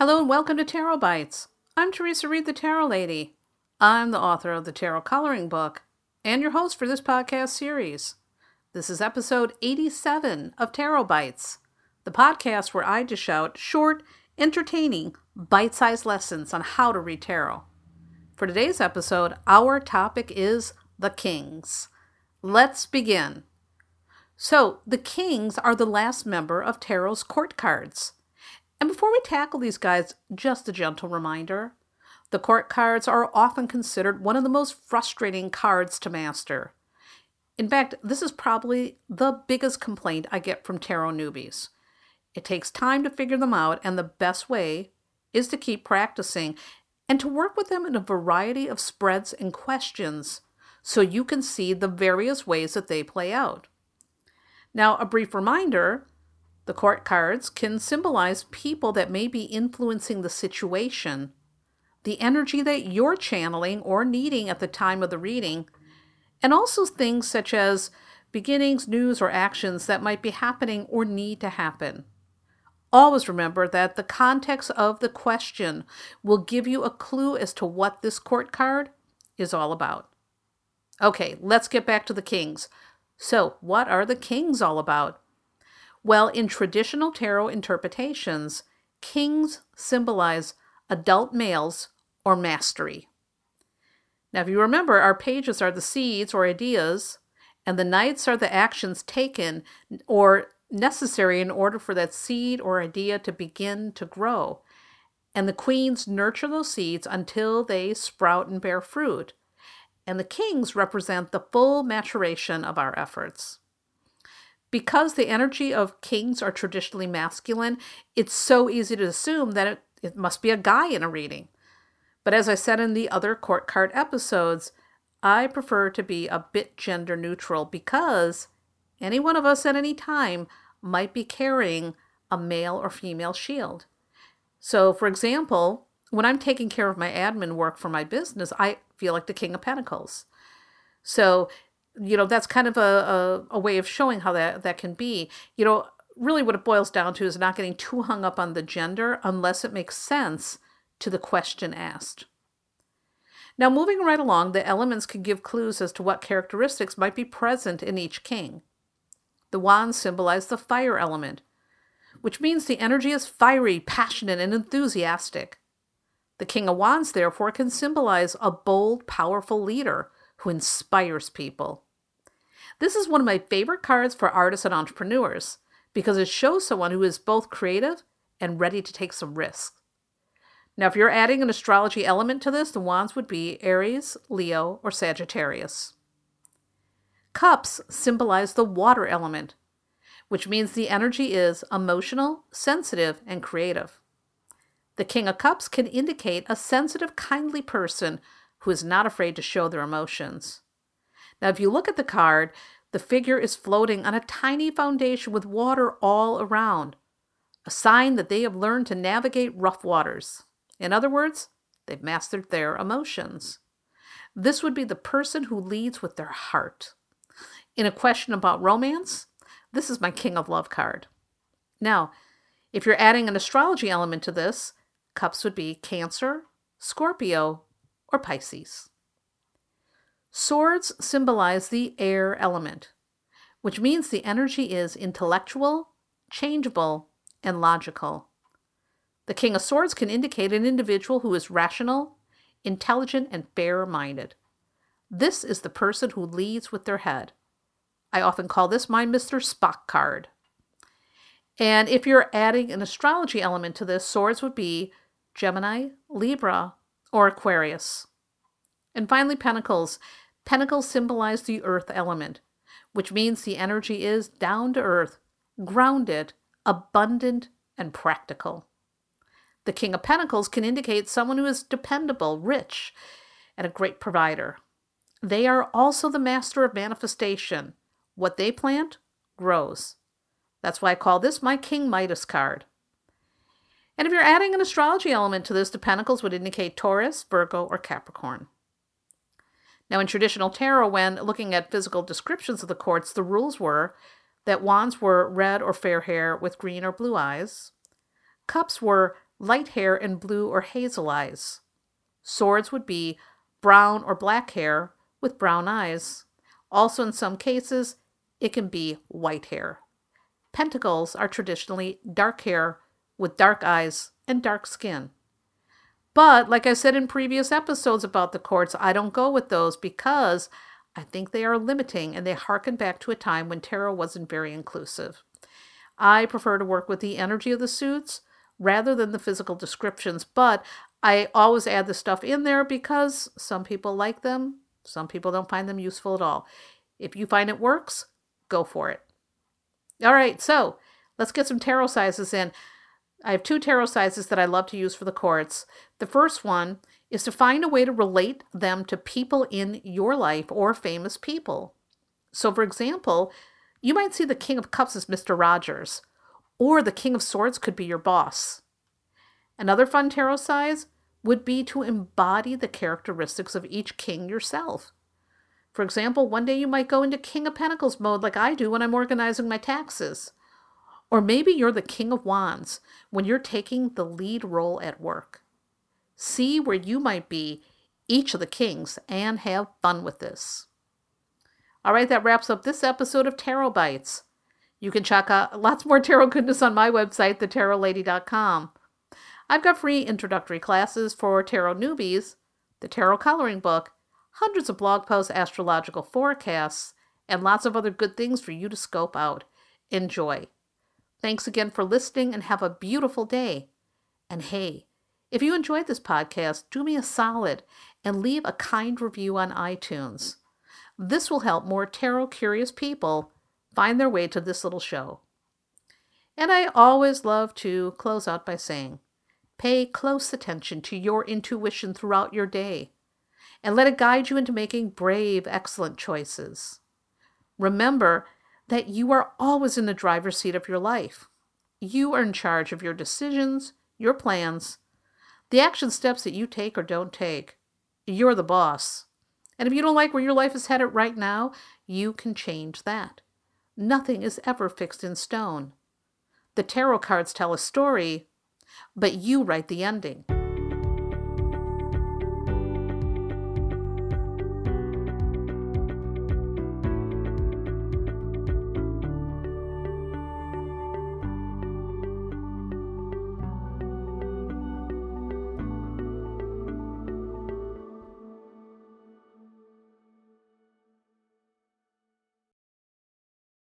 Hello and welcome to Tarot Bites. I'm Theresa Reed, the Tarot Lady. I'm the author of the Tarot Coloring Book and your host for this podcast series. This is episode 87 of Tarot Bites, the podcast where I dish out short, entertaining, bite sized lessons on how to read tarot. For today's episode, our topic is the Kings. Let's begin. So, the Kings are the last member of Tarot's court cards. And before we tackle these guys, just a gentle reminder the court cards are often considered one of the most frustrating cards to master. In fact, this is probably the biggest complaint I get from tarot newbies. It takes time to figure them out, and the best way is to keep practicing and to work with them in a variety of spreads and questions so you can see the various ways that they play out. Now, a brief reminder the court cards can symbolize people that may be influencing the situation, the energy that you're channeling or needing at the time of the reading, and also things such as beginnings, news, or actions that might be happening or need to happen. Always remember that the context of the question will give you a clue as to what this court card is all about. Okay, let's get back to the kings. So, what are the kings all about? Well, in traditional tarot interpretations, kings symbolize adult males or mastery. Now, if you remember, our pages are the seeds or ideas, and the knights are the actions taken or necessary in order for that seed or idea to begin to grow. And the queens nurture those seeds until they sprout and bear fruit. And the kings represent the full maturation of our efforts because the energy of kings are traditionally masculine, it's so easy to assume that it, it must be a guy in a reading. But as I said in the other court card episodes, I prefer to be a bit gender neutral because any one of us at any time might be carrying a male or female shield. So, for example, when I'm taking care of my admin work for my business, I feel like the King of Pentacles. So, you know that's kind of a, a, a, way of showing how that that can be. You know really what it boils down to is not getting too hung up on the gender unless it makes sense to the question asked. Now moving right along the elements can give clues as to what characteristics might be present in each king. The wands symbolize the fire element which means the energy is fiery passionate and enthusiastic. The king of wands therefore can symbolize a bold powerful leader who inspires people this is one of my favorite cards for artists and entrepreneurs because it shows someone who is both creative and ready to take some risks. Now, if you're adding an astrology element to this, the wands would be Aries, Leo, or Sagittarius. Cups symbolize the water element, which means the energy is emotional, sensitive, and creative. The King of Cups can indicate a sensitive, kindly person who is not afraid to show their emotions. Now, if you look at the card, the figure is floating on a tiny foundation with water all around, a sign that they have learned to navigate rough waters. In other words, they've mastered their emotions. This would be the person who leads with their heart. In a question about romance, this is my King of Love card. Now, if you're adding an astrology element to this, cups would be Cancer, Scorpio, or Pisces. Swords symbolize the air element, which means the energy is intellectual, changeable, and logical. The King of Swords can indicate an individual who is rational, intelligent, and fair minded. This is the person who leads with their head. I often call this my Mr. Spock card. And if you're adding an astrology element to this, swords would be Gemini, Libra, or Aquarius. And finally, pentacles. Pentacles symbolize the earth element, which means the energy is down to earth, grounded, abundant, and practical. The King of Pentacles can indicate someone who is dependable, rich, and a great provider. They are also the master of manifestation. What they plant grows. That's why I call this my King Midas card. And if you're adding an astrology element to this, the Pentacles would indicate Taurus, Virgo, or Capricorn. Now, in traditional tarot, when looking at physical descriptions of the courts, the rules were that wands were red or fair hair with green or blue eyes, cups were light hair and blue or hazel eyes. Swords would be brown or black hair with brown eyes. Also, in some cases, it can be white hair. Pentacles are traditionally dark hair with dark eyes and dark skin. But, like I said in previous episodes about the courts, I don't go with those because I think they are limiting and they harken back to a time when tarot wasn't very inclusive. I prefer to work with the energy of the suits rather than the physical descriptions, but I always add the stuff in there because some people like them, some people don't find them useful at all. If you find it works, go for it. All right, so let's get some tarotcises in. I have two tarotcises that I love to use for the courts. The first one is to find a way to relate them to people in your life or famous people. So, for example, you might see the King of Cups as Mr. Rogers, or the King of Swords could be your boss. Another fun tarotcise would be to embody the characteristics of each king yourself. For example, one day you might go into King of Pentacles mode like I do when I'm organizing my taxes. Or maybe you're the King of Wands when you're taking the lead role at work. See where you might be each of the kings and have fun with this. All right, that wraps up this episode of Tarot Bites. You can check out lots more tarot goodness on my website, thetarotlady.com. I've got free introductory classes for tarot newbies, the tarot coloring book, hundreds of blog posts, astrological forecasts, and lots of other good things for you to scope out. Enjoy. Thanks again for listening and have a beautiful day. And hey, if you enjoyed this podcast, do me a solid and leave a kind review on iTunes. This will help more tarot curious people find their way to this little show. And I always love to close out by saying, pay close attention to your intuition throughout your day and let it guide you into making brave, excellent choices. Remember that you are always in the driver's seat of your life. You are in charge of your decisions, your plans, the action steps that you take or don't take. You're the boss. And if you don't like where your life is headed right now, you can change that. Nothing is ever fixed in stone. The tarot cards tell a story, but you write the ending.